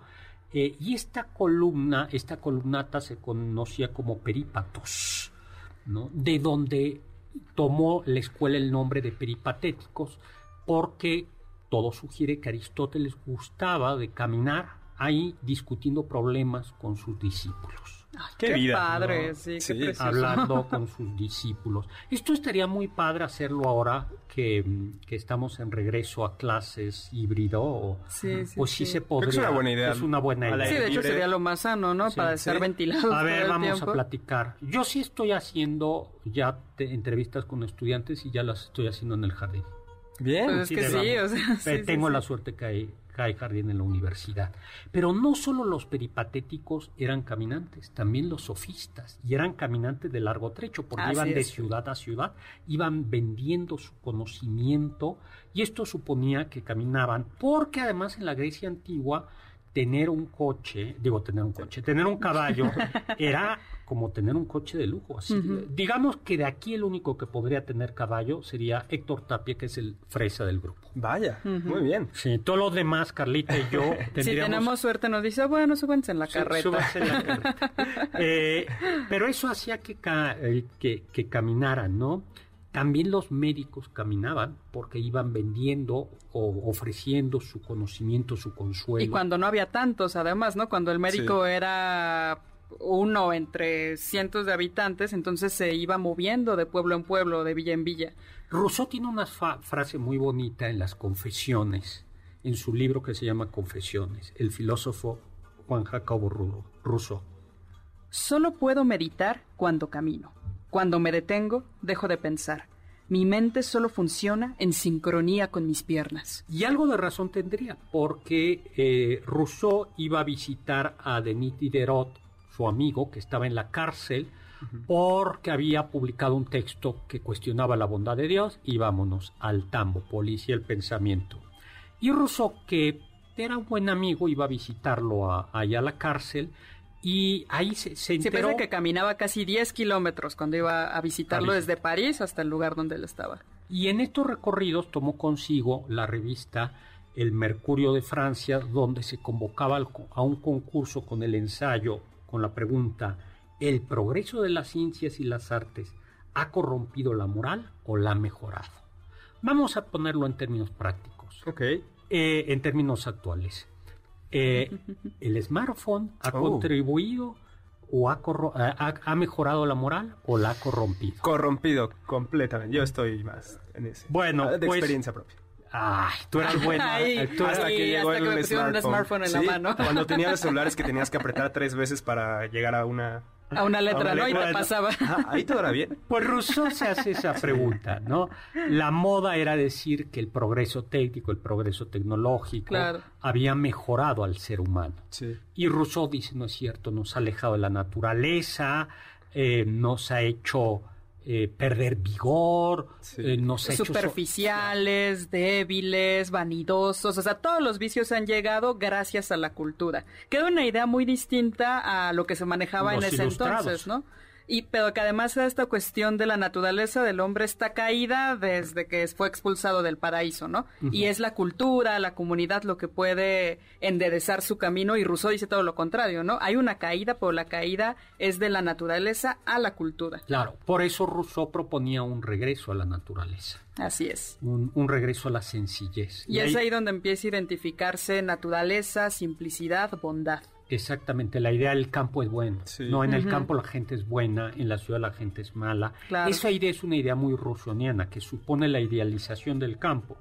Eh, y esta columna, esta columnata se conocía como perípatos, ¿no? de donde tomó la escuela el nombre de peripatéticos, porque todo sugiere que Aristóteles gustaba de caminar ahí discutiendo problemas con sus discípulos. Qué, padre, sí, qué Hablando con sus discípulos. Esto estaría muy padre hacerlo ahora que, estamos en regreso a clases híbrido. O, sí, sí, pues sí, se podría. Es una buena idea. Es una buena idea. Sí, de hecho sería lo más sano, ¿no? Para estar ventilado. A ver, vamos a platicar. Yo sí estoy haciendo ya entrevistas con estudiantes y ya las estoy haciendo en el jardín. Bien, pues es que sí, o sea, tengo la suerte que hay Kai Jardín en la universidad. Pero no solo los peripatéticos eran caminantes, también los sofistas, y eran caminantes de largo trecho, porque iban de ciudad a ciudad, iban vendiendo su conocimiento, y esto suponía que caminaban, porque además en la Grecia antigua tener un coche, digo tener un coche, tener un caballo era como tener un coche de lujo. Así, Digamos que de aquí el único que podría tener caballo sería Héctor Tapia, que es el fresa del grupo. Vaya, muy bien. Sí, todos los demás, Carlita y yo, tendríamos... Si tenemos suerte nos dice, bueno, súbanse en la carreta. En la carreta. Eh, pero eso hacía que, eh, que, que caminaran, ¿no? También los médicos caminaban porque iban vendiendo o ofreciendo su conocimiento, su consuelo. Y cuando no había tantos, además, ¿no? Cuando el médico era uno entre cientos de habitantes, entonces se iba moviendo de pueblo en pueblo, de villa en villa. Rousseau tiene una frase muy bonita en las confesiones, en su libro que se llama Confesiones, el filósofo Juan Jacobo Rousseau. Solo puedo meditar cuando camino. Cuando me detengo, dejo de pensar. Mi mente solo funciona en sincronía con mis piernas. Y algo de razón tendría, porque eh, Rousseau iba a visitar a Denis Diderot, su amigo, que estaba en la cárcel, porque había publicado un texto que cuestionaba la bondad de Dios, y vámonos al tambo, policía el pensamiento. Y Rousseau, que era un buen amigo, iba a visitarlo allá a la cárcel, y ahí se, se enteró... Sí, que caminaba casi 10 kilómetros cuando iba a visitarlo desde París hasta el lugar donde él estaba. Y en estos recorridos tomó consigo la revista El Mercurio de Francia, donde se convocaba a un concurso con el ensayo, con la pregunta, ¿el progreso de las ciencias y las artes ha corrompido la moral o la ha mejorado? Vamos a ponerlo en términos prácticos. Ok. Eh, en términos actuales. Eh, el smartphone ha oh. contribuido o ha, mejorado la moral o la ha corrompido. Corrompido completamente. Yo estoy más en ese. Bueno, ah, de pues, experiencia propia. Ay, tú eras buena. hasta que llegó el smartphone. en la mano. Cuando tenía los celulares que tenías que apretar tres veces para llegar a una a una letra, ¿no? Y te pasaba. Ah, ahí todo era bien. Pues Rousseau se hace esa pregunta, ¿no? La moda era decir que el progreso técnico, el progreso tecnológico había mejorado al ser humano. Sí. Y Rousseau dice, no es cierto, nos ha alejado de la naturaleza, eh, nos ha hecho eh, perder vigor, eh, no superficiales, débiles, vanidosos, o sea, todos los vicios han llegado gracias a la cultura. Queda una idea muy distinta a lo que se manejaba en ese entonces, ¿no? Y pero que además esta cuestión de la naturaleza del hombre está caída desde que fue expulsado del paraíso, ¿no? Y es la cultura, la comunidad lo que puede enderezar su camino y Rousseau dice todo lo contrario, ¿no? Hay una caída, pero la caída es de la naturaleza a la cultura. Claro, por eso Rousseau proponía un regreso a la naturaleza. Así es. Un, regreso a la sencillez. Y, es ahí donde empieza a identificarse naturaleza, simplicidad, bondad. Exactamente, la idea del campo es buena. No, en el campo la gente es buena, en la ciudad la gente es mala. Esa idea es una idea muy russoniana que supone la idealización del campo.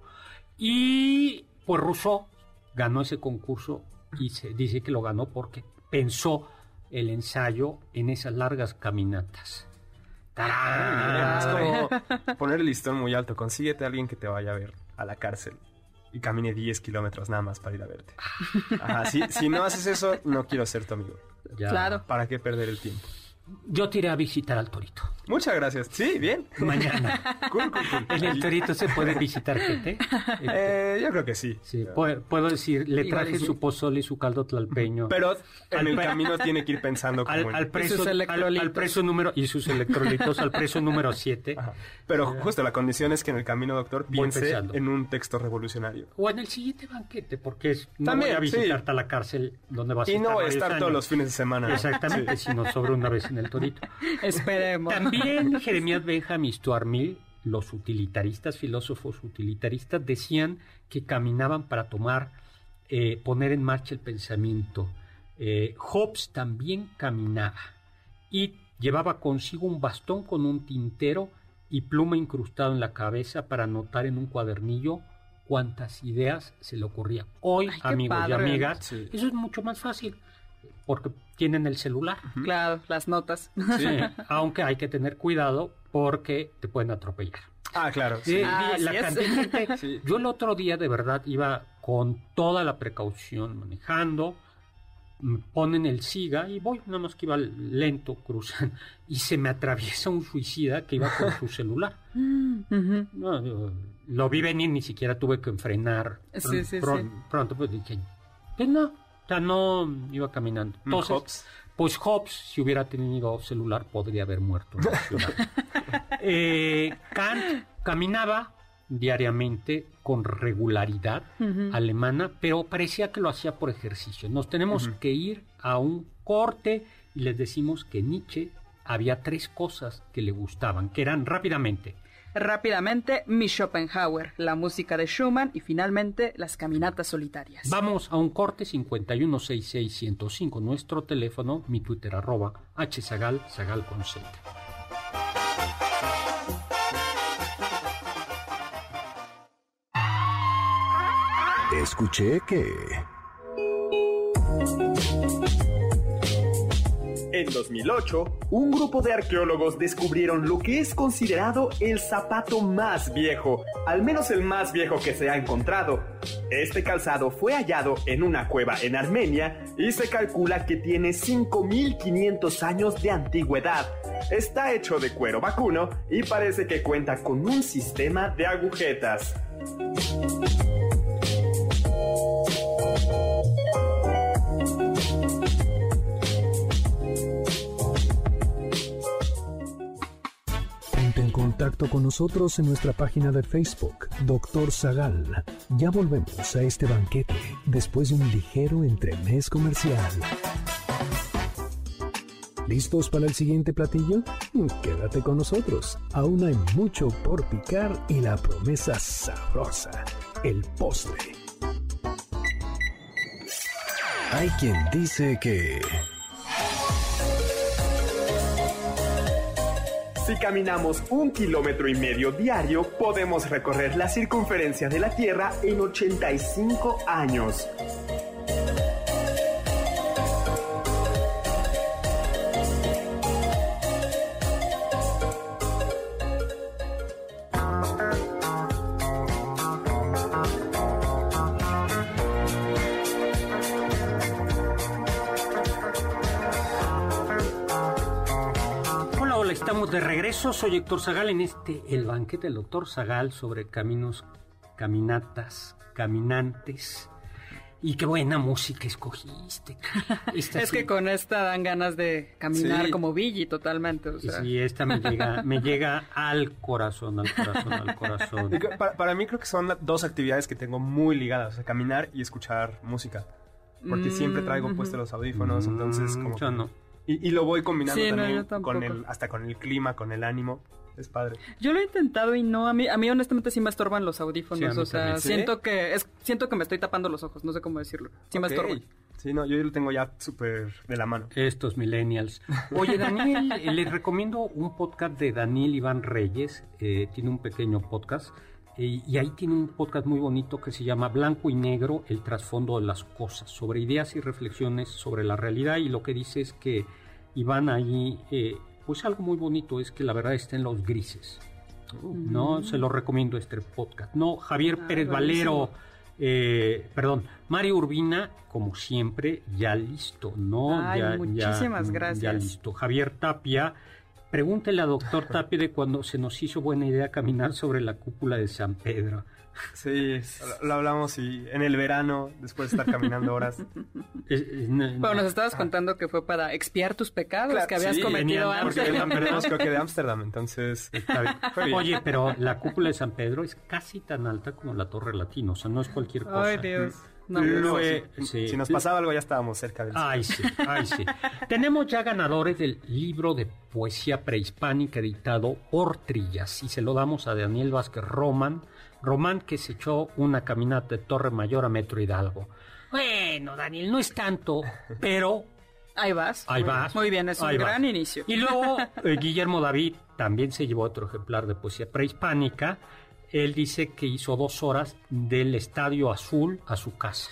Y pues Rousseau ganó ese concurso y se dice que lo ganó porque pensó el ensayo en esas largas caminatas. Es como poner el listón muy alto. Consíguete a alguien que te vaya a ver a la cárcel y camine 10 kilómetros nada más para ir a verte. Ajá, si, no haces eso, no quiero ser tu amigo. Claro. ¿Para qué perder el tiempo? Yo te iré a visitar al torito. Muchas gracias. Sí, bien. Mañana. Cool, cool, cool. En el Torito se puede visitar gente. Eh, yo creo que sí. Sí, puedo, puedo decir, le Igual traje y sí. su pozole y su caldo tlalpeño. Pero en el camino tiene que ir pensando como al, en- al preso, sus al, electrolitos. al preso número y sus electrolitos al preso número 7 Ajá. Pero justo la condición es que en el camino, doctor, piense en un texto revolucionario. o en el siguiente banquete porque es, no También, voy a sí. visitarte a la cárcel donde vas a Y estar no varios estar todos los fines de semana. exactamente sino sobre una vez en el torito Esperemos. también Jeremías Benjamin Stuart Mill los utilitaristas filósofos utilitaristas decían que caminaban para tomar eh, poner en marcha el pensamiento Eh, Hobbes también caminaba y llevaba consigo un bastón con un tintero y pluma incrustado en la cabeza para anotar en un cuadernillo cuántas ideas se le ocurrían. Hoy, Ay, amigos y amigas, Sí. eso es mucho más fácil porque tienen el celular. Claro, las notas. Sí, aunque hay que tener cuidado porque te pueden atropellar. Ah, claro. Sí. Ah, la cantidad de gente- Sí. Yo el otro día de verdad iba con toda la precaución manejando, ponen el SIGA y voy, nada más que iba lento cruzando y se me atraviesa un suicida que iba con su celular. No, yo lo vi venir, ni siquiera tuve que frenar. Sí, sí, Pron- sí. Pronto pues dije, pues no, o sea, no iba caminando. Mm, Entonces, Hobbes. pues Hobbes, si hubiera tenido celular, podría haber muerto en la ciudad. Eh, Kant caminaba diariamente con regularidad alemana, pero parecía que lo hacía por ejercicio. Nos tenemos que ir a un corte y les decimos que Nietzsche había tres cosas que le gustaban, que eran rápidamente Rápidamente, mi Schopenhauer, la música de Schumann y finalmente las caminatas solitarias. Vamos a un corte 5166105, nuestro teléfono, mi Twitter arroba hzagal, zagal con Z. Escuché que... En 2008, un grupo de arqueólogos descubrieron lo que es considerado el zapato más viejo, al menos el más viejo que se ha encontrado. Este calzado fue hallado en una cueva en Armenia y se calcula que tiene 5.500 años de antigüedad. Está hecho de cuero vacuno y parece que cuenta con un sistema de agujetas. Con nosotros en nuestra página de Facebook, Doctor Zagal. Ya volvemos a este banquete después de un ligero entremés comercial. ¿Listos para el siguiente platillo? Quédate con nosotros. Aún hay mucho por picar y la promesa sabrosa, el postre. Hay quien dice que... Si caminamos un kilómetro y medio diario, podemos recorrer la circunferencia de la Tierra en 85 años. Regreso. Soy Héctor Zagal en este El Banquete del Doctor Zagal sobre caminos, caminatas, caminantes. Y qué buena música escogiste. Esta Es sí- que con esta dan ganas de caminar Sí. como Billy totalmente. O sea. Sí, esta me llega, me llega al corazón, al corazón, al corazón. Para, para mí creo que son dos actividades que tengo muy ligadas, o sea, caminar y escuchar música. Porque siempre traigo puestos los audífonos, entonces como... Mm, yo que- no. Y, y lo voy combinando Sí, también con el, hasta con el clima, con el ánimo. Es padre. Yo lo he intentado y no, a mí, a mí honestamente sí me estorban los audífonos, Sí, o sea, siento que es, siento que me estoy tapando los ojos, no sé cómo decirlo, sí me Ok. estorban. Sí, no, yo lo tengo ya súper de la mano. Estos millennials. Oye, Daniel, eh, les recomiendo un podcast de Daniel Iván Reyes. eh, tiene un pequeño podcast. Eh, y ahí tiene un podcast muy bonito que se llama Blanco y Negro, el trasfondo de las cosas, sobre ideas y reflexiones sobre la realidad. Y lo que dice es que Iván ahí, eh, pues algo muy bonito es que la verdad está en los grises. No, se lo recomiendo este podcast. No, Javier Ah, Pérez buenísimo. Valero, eh, perdón, Mario Urbina, como siempre, ya listo, ¿no? Ay, ya, muchísimas ya- gracias. Ya listo. Javier Tapia, Pregúntele a doctor Tapia de cuando se nos hizo buena idea caminar sobre la cúpula de San Pedro. Sí, lo, hablamos y en el verano, después de estar caminando horas. Bueno, nos no. estabas contando que fue para expiar tus pecados Claro, que habías sí, cometido Porque antes. venimos creo que de Ámsterdam, entonces... Oye, pero la cúpula de San Pedro es casi tan alta como la Torre Latina, o sea, no es cualquier cosa. Ay, Dios. No, Lue- si, sí. si nos pasaba algo ya estábamos cerca del Ay, sí, ay, sí. Tenemos ya ganadores del libro de poesía prehispánica editado por Trillas y se lo damos a Daniel Vázquez Román. Román que se echó una caminata de Torre Mayor a Metro Hidalgo. Bueno, Daniel, no es tanto, pero Ahí vas. ahí Muy- vas. Muy bien, es un Ahí vas. gran inicio. Y luego eh, Guillermo David también se llevó otro ejemplar de poesía prehispánica. Él dice que hizo dos horas del Estadio Azul a su casa.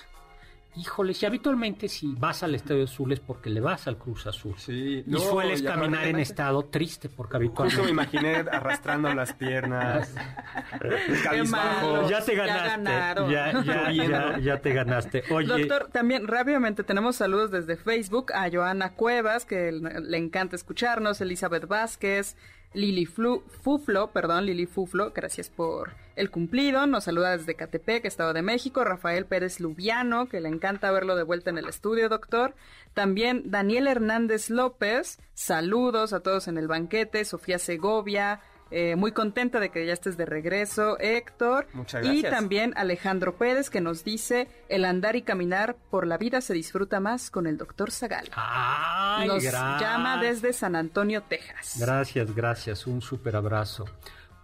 Híjoles, y habitualmente si vas al Estadio Azul es porque le vas al Cruz Azul. Sí, Y no, sueles y caminar en estado triste porque Justo me habitualmente... imaginé arrastrando las piernas, cabizbajo. malo. Ya te Ya ganaste. ganaron. Ya, ya, ya, ya te ganaste. Oye, Doctor, también rápidamente tenemos saludos desde Facebook a Joana Cuevas, que le encanta escucharnos, Elizabeth Vázquez, Lili Flu- Fuflo, perdón, Lili Fuflo, gracias por el cumplido. Nos saluda desde Catepec, Estado de México, Rafael Pérez Lubiano, que le encanta verlo de vuelta en el estudio, doctor. También Daniel Hernández López, saludos a todos en el banquete, Sofía Segovia, eh, muy contenta de que ya estés de regreso, Héctor. Muchas Y gracias. también Alejandro Pérez, que nos dice, el andar y caminar por la vida se disfruta más con el doctor Zagal. ay, Nos gracias. llama desde San Antonio, Texas. Gracias, gracias. Un súper abrazo.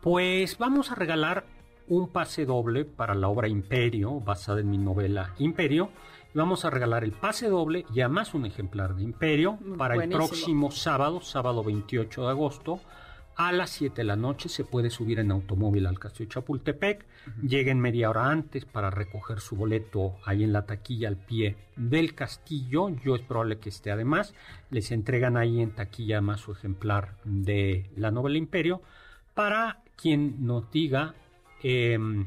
Pues vamos a regalar un pase doble para la obra Imperio, basada en mi novela Imperio. Y Vamos a regalar el pase doble y además un ejemplar de Imperio para Buenísimo. el próximo sábado, sábado 28 de agosto. A las 7 de la noche se puede subir en automóvil al Castillo Chapultepec. Lleguen media hora antes para recoger su boleto ahí en la taquilla al pie del castillo. Yo es probable que esté además. Les entregan ahí en taquilla más su ejemplar de la novela Imperio. Para quien nos diga em,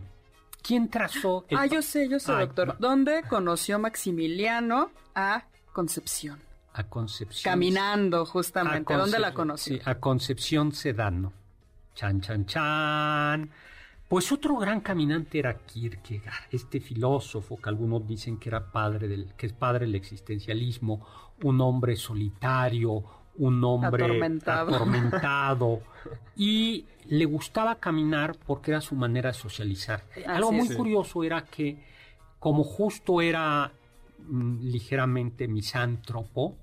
quién trazó el Ah, yo sé, yo sé, Ay, doctor. va- ¿Dónde conoció Maximiliano a Concepción? A Concepción. Caminando, justamente. ¿Dónde la conoció? sí, a Concepción Sedano. Chan, chan, chan. Pues otro gran caminante era Kierkegaard, este filósofo que algunos dicen que era padre del, que es padre del existencialismo, un hombre solitario, un hombre Atormentado. atormentado, y le gustaba caminar porque era su manera de socializar. Algo muy curioso era que como justo era mm, ligeramente misántropo,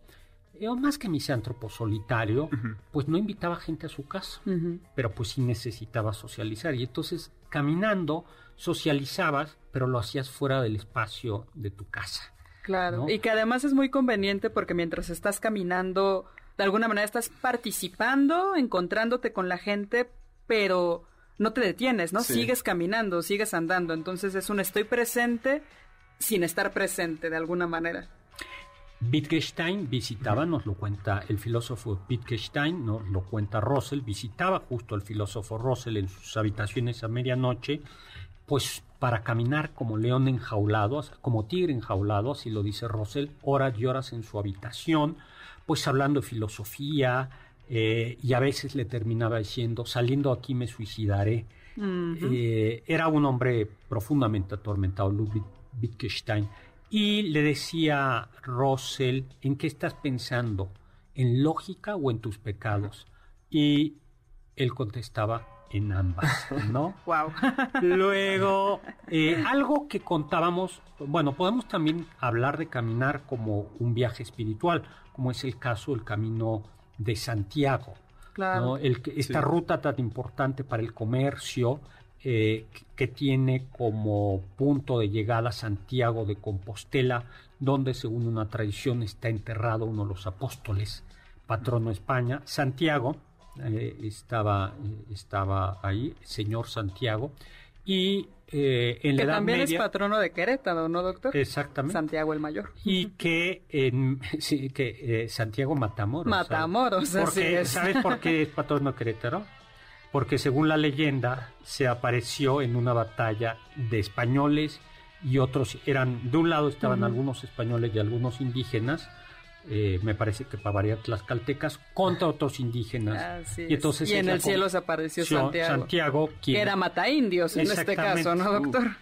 eh, o más que misántropo solitario, pues no invitaba gente a su casa, pero pues sí necesitaba socializar. Y entonces caminando socializabas, pero lo hacías fuera del espacio de tu casa. Claro. ¿no? Y que además es muy conveniente porque mientras estás caminando, de alguna manera estás participando, encontrándote con la gente, pero no te detienes, ¿no? Sí. Sigues caminando, sigues andando. Entonces es un estoy presente sin estar presente de alguna manera. Wittgenstein visitaba, nos lo cuenta el filósofo Wittgenstein, nos lo cuenta Russell, visitaba justo al filósofo Russell en sus habitaciones a medianoche, pues para caminar como león enjaulado, como tigre enjaulado, así lo dice Russell, horas y horas en su habitación, pues hablando de filosofía, eh, y a veces le terminaba diciendo, saliendo aquí me suicidaré. Eh, era un hombre profundamente atormentado, Ludwig Wittgenstein. Y le decía Russell, ¿en qué estás pensando? ¿En lógica o en tus pecados? Y él contestaba, en ambas, ¿no? Wow. Luego, eh, algo que contábamos, bueno, podemos también hablar de caminar como un viaje espiritual, como es el caso del camino de Santiago. Claro. ¿no? El que- esta ruta tan importante para el comercio eh, que- tiene como punto de llegada Santiago de Compostela, donde según una tradición está enterrado uno de los apóstoles, patrono de España, Santiago, eh, estaba, eh, estaba ahí, señor Santiago, y eh, en la Que Edad también Media... es patrono de Querétaro, ¿no, doctor? Exactamente. Santiago el Mayor. y que, en, sí, que eh, Santiago Matamoros. Matamoros, ¿sabes? así Porque, es. ¿Sabes por qué es patrono Querétaro? Porque según la leyenda se apareció en una batalla de españoles y otros eran, de un lado estaban algunos españoles y algunos indígenas, eh, me parece que para variar tlaxcaltecas, contra otros indígenas. y, entonces en el cielo se apareció Santiago. Santiago que era mata indios en este caso, ¿no, doctor?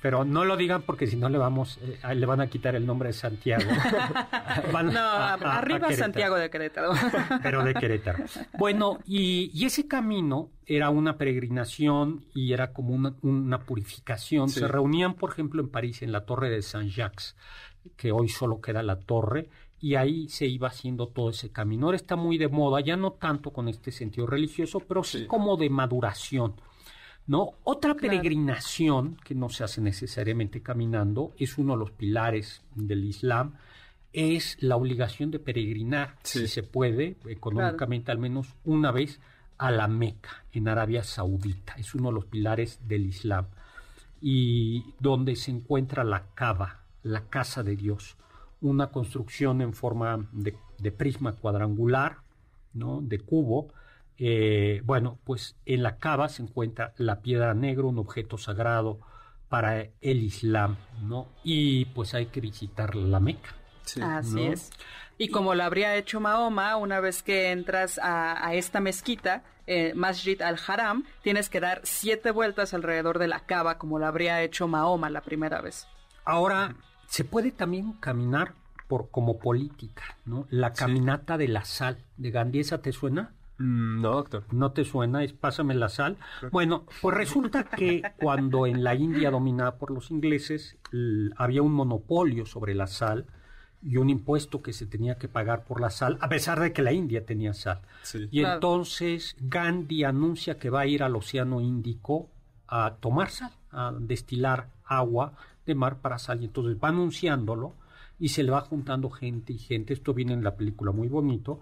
Pero no lo digan porque si no le vamos, eh, le van a quitar el nombre de Santiago. no, arriba Santiago de Querétaro. pero de Querétaro. Bueno, y, ese camino era una peregrinación y era como una, purificación. Se reunían, por ejemplo, en París, en la Torre de Saint-Jacques, que hoy solo queda la torre, y ahí se iba haciendo todo ese camino. Ahora está muy de moda, ya no tanto con este sentido religioso, pero sí como de maduración ¿no? Otra peregrinación que no se hace necesariamente caminando es uno de los pilares del Islam es la obligación de peregrinar, si se puede, económicamente al menos una vez a la Meca, en Arabia Saudita. Es uno de los pilares del Islam. Y donde se encuentra la Kaaba, la casa de Dios, una construcción en forma de, de prisma cuadrangular, ¿no? de cubo, eh, bueno, pues en la cava se encuentra la piedra negra, un objeto sagrado para el Islam, ¿no? Y pues hay que visitar la Meca. Así es. Y como lo habría hecho Mahoma, una vez que entras a, esta mezquita, eh, Masjid al-Haram, tienes que dar siete vueltas alrededor de la cava, como lo habría hecho Mahoma la primera vez. Ahora, se puede también caminar por como política, ¿no? La caminata de la sal de Gandhi, ¿esa te suena? Mm, no, doctor. ¿No te suena? Es pásame la sal. Bueno, pues resulta que cuando en la India dominada por los ingleses había un monopolio sobre la sal y un impuesto que se tenía que pagar por la sal, a pesar de que la India tenía sal. Y entonces Gandhi anuncia que va a ir al Océano Índico a tomar sal, a destilar agua de mar para sal. Y entonces va anunciándolo y se le va juntando gente y gente. Esto viene en la película muy bonito.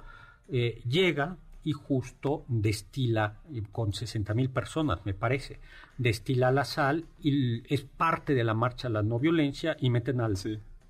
Eh, llega, y justo destila con 60 mil personas, me parece, destila la sal y es parte de la marcha a la no violencia y meten a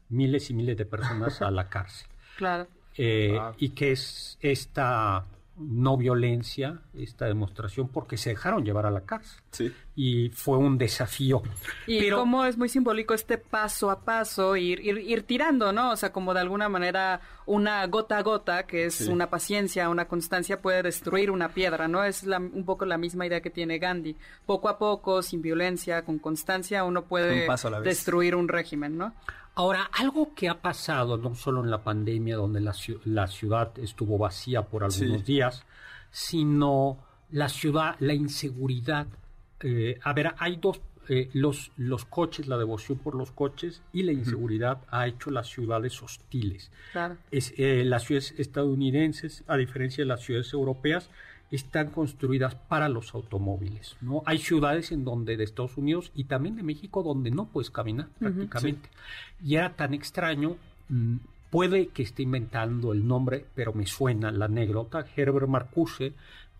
miles y miles de personas a la cárcel. Claro. Eh, ah. Y que es esta no violencia, esta demostración, porque se dejaron llevar a la cárcel. Sí. Y fue un desafío. Y Pero, cómo es muy simbólico este paso a paso, ir, ir, tirando, ¿no? O sea, como de alguna manera una gota a gota, que es una paciencia, una constancia, puede destruir una piedra, ¿no? Es un poco la misma idea que tiene Gandhi. Poco a poco, sin violencia, con constancia, uno puede destruir un régimen, ¿no? Ahora, algo que ha pasado no solo en la pandemia, donde la, ciudad estuvo vacía por algunos días, sino la ciudad, la inseguridad. Eh, a ver, hay dos, eh, los, los coches, la devoción por los coches y la inseguridad ha hecho las ciudades hostiles. Claro. Es, eh, las ciudades estadounidenses, a diferencia de las ciudades europeas, están construidas para los automóviles. ¿no? Hay ciudades en donde de Estados Unidos y también de México donde no puedes caminar prácticamente. Y era tan extraño, mm, puede que esté inventando el nombre, pero me suena la anécdota. Herbert Marcuse,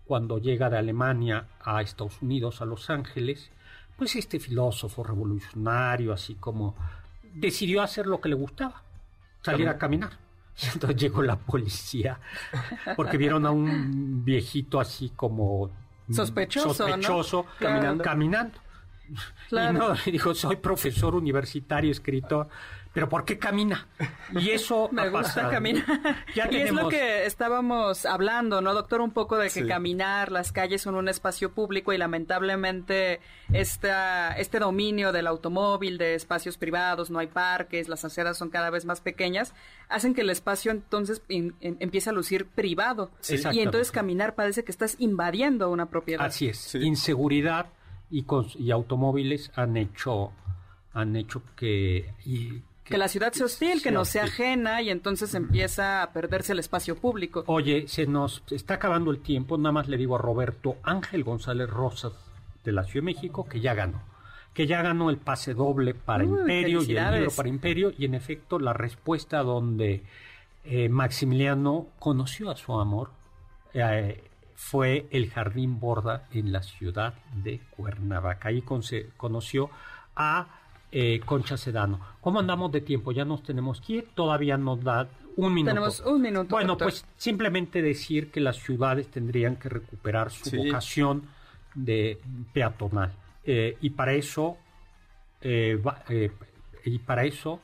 cuando llega de Alemania a Estados Unidos, a Los Ángeles, pues este filósofo revolucionario, así como decidió hacer lo que le gustaba, salir a caminar. Y entonces llegó la policía porque vieron a un viejito así como sospechoso, caminando. caminando. Y, dijo, soy profesor universitario, escritor pero ¿por qué camina? Y eso me gusta caminar. y es lo que estábamos hablando, ¿no, doctor? Un poco de que caminar, las calles son un espacio público y lamentablemente esta, este dominio del automóvil, de espacios privados, no hay parques, las aceras son cada vez más pequeñas, hacen que el espacio entonces empiece a lucir privado. Y entonces caminar parece que estás invadiendo una propiedad. Así es. Inseguridad y, y automóviles han hecho han hecho que que la ciudad sea hostil, que no sea ajena y entonces empieza a perderse el espacio público. Oye, se nos está acabando el tiempo, nada más le digo a Roberto Ángel González Rosas de la Ciudad de México que ya ganó, que ya ganó el pase doble para Imperio y el libro para Imperio y en efecto la respuesta donde eh, Maximiliano conoció a su amor eh, fue el Jardín Borda en la ciudad de Cuernavaca. Ahí conoció a eh, Concha Sedano. ¿Cómo andamos de tiempo? Ya nos tenemos que ir, todavía nos da un minuto. Tenemos un minuto. Bueno, pues simplemente decir que las ciudades tendrían que recuperar su vocación de peatonal. Eh, y para eso, eh, y para eso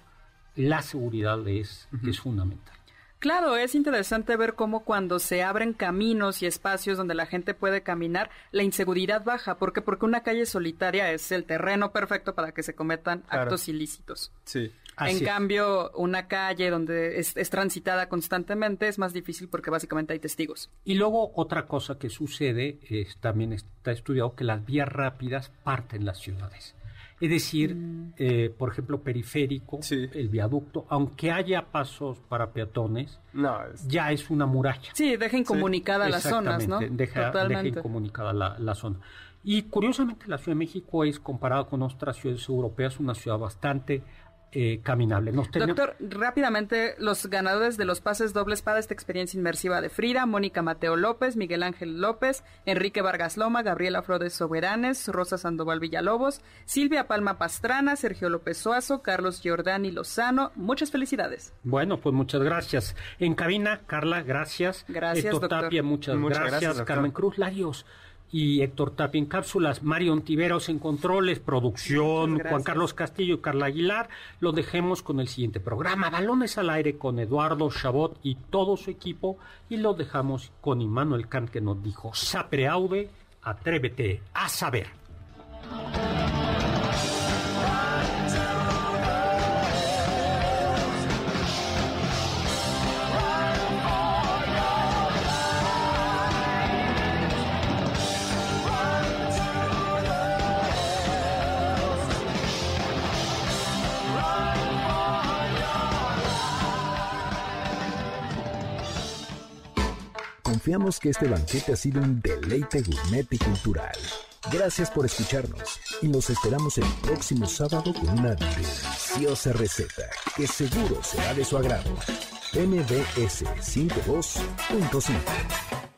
la seguridad es, es fundamental. Claro, es interesante ver cómo cuando se abren caminos y espacios donde la gente puede caminar, la inseguridad baja. ¿Por qué? Porque una calle solitaria es el terreno perfecto para que se cometan actos ilícitos. Sí. en cambio, una calle donde es, transitada constantemente es más difícil porque básicamente hay testigos. Y luego otra cosa que sucede, es, también está estudiado que las vías rápidas parten las ciudades. Es decir, mm. eh, por ejemplo, periférico, el viaducto, aunque haya pasos para peatones, ya es una muralla. Sí, deja incomunicada las zonas, ¿no? Deja, deja incomunicada la, la zona. Y curiosamente la Ciudad de México es, comparada con otras ciudades europeas, una ciudad bastante eh, caminable. Doctor, rápidamente, los ganadores de los pases dobles para esta experiencia inmersiva de Frida, Mónica Mateo López, Miguel Ángel López, Enrique Vargas Loma, Gabriela Flores Soberanes, Rosa Sandoval Villalobos, Silvia Palma Pastrana, Sergio López Suazo, Carlos Giordani Lozano. Muchas felicidades. Bueno, pues muchas gracias. En cabina, Carla, gracias. Gracias, doctor. Tapia, muchas, gracias. Carmen Cruz, Larios y Héctor Tapia en cápsulas, Mario Ontiveros en controles, producción, Juan Carlos Castillo y Carla Aguilar. Lo dejemos con el siguiente programa, Balones al aire con Eduardo Chabot y todo su equipo y lo dejamos con Immanuel Kant que nos dijo, Sapre aude, atrévete a saber. Confiamos que este banquete ha sido un deleite gourmet y cultural. Gracias por escucharnos y nos esperamos el próximo sábado con una deliciosa receta que seguro será de su agrado. MBS 52.5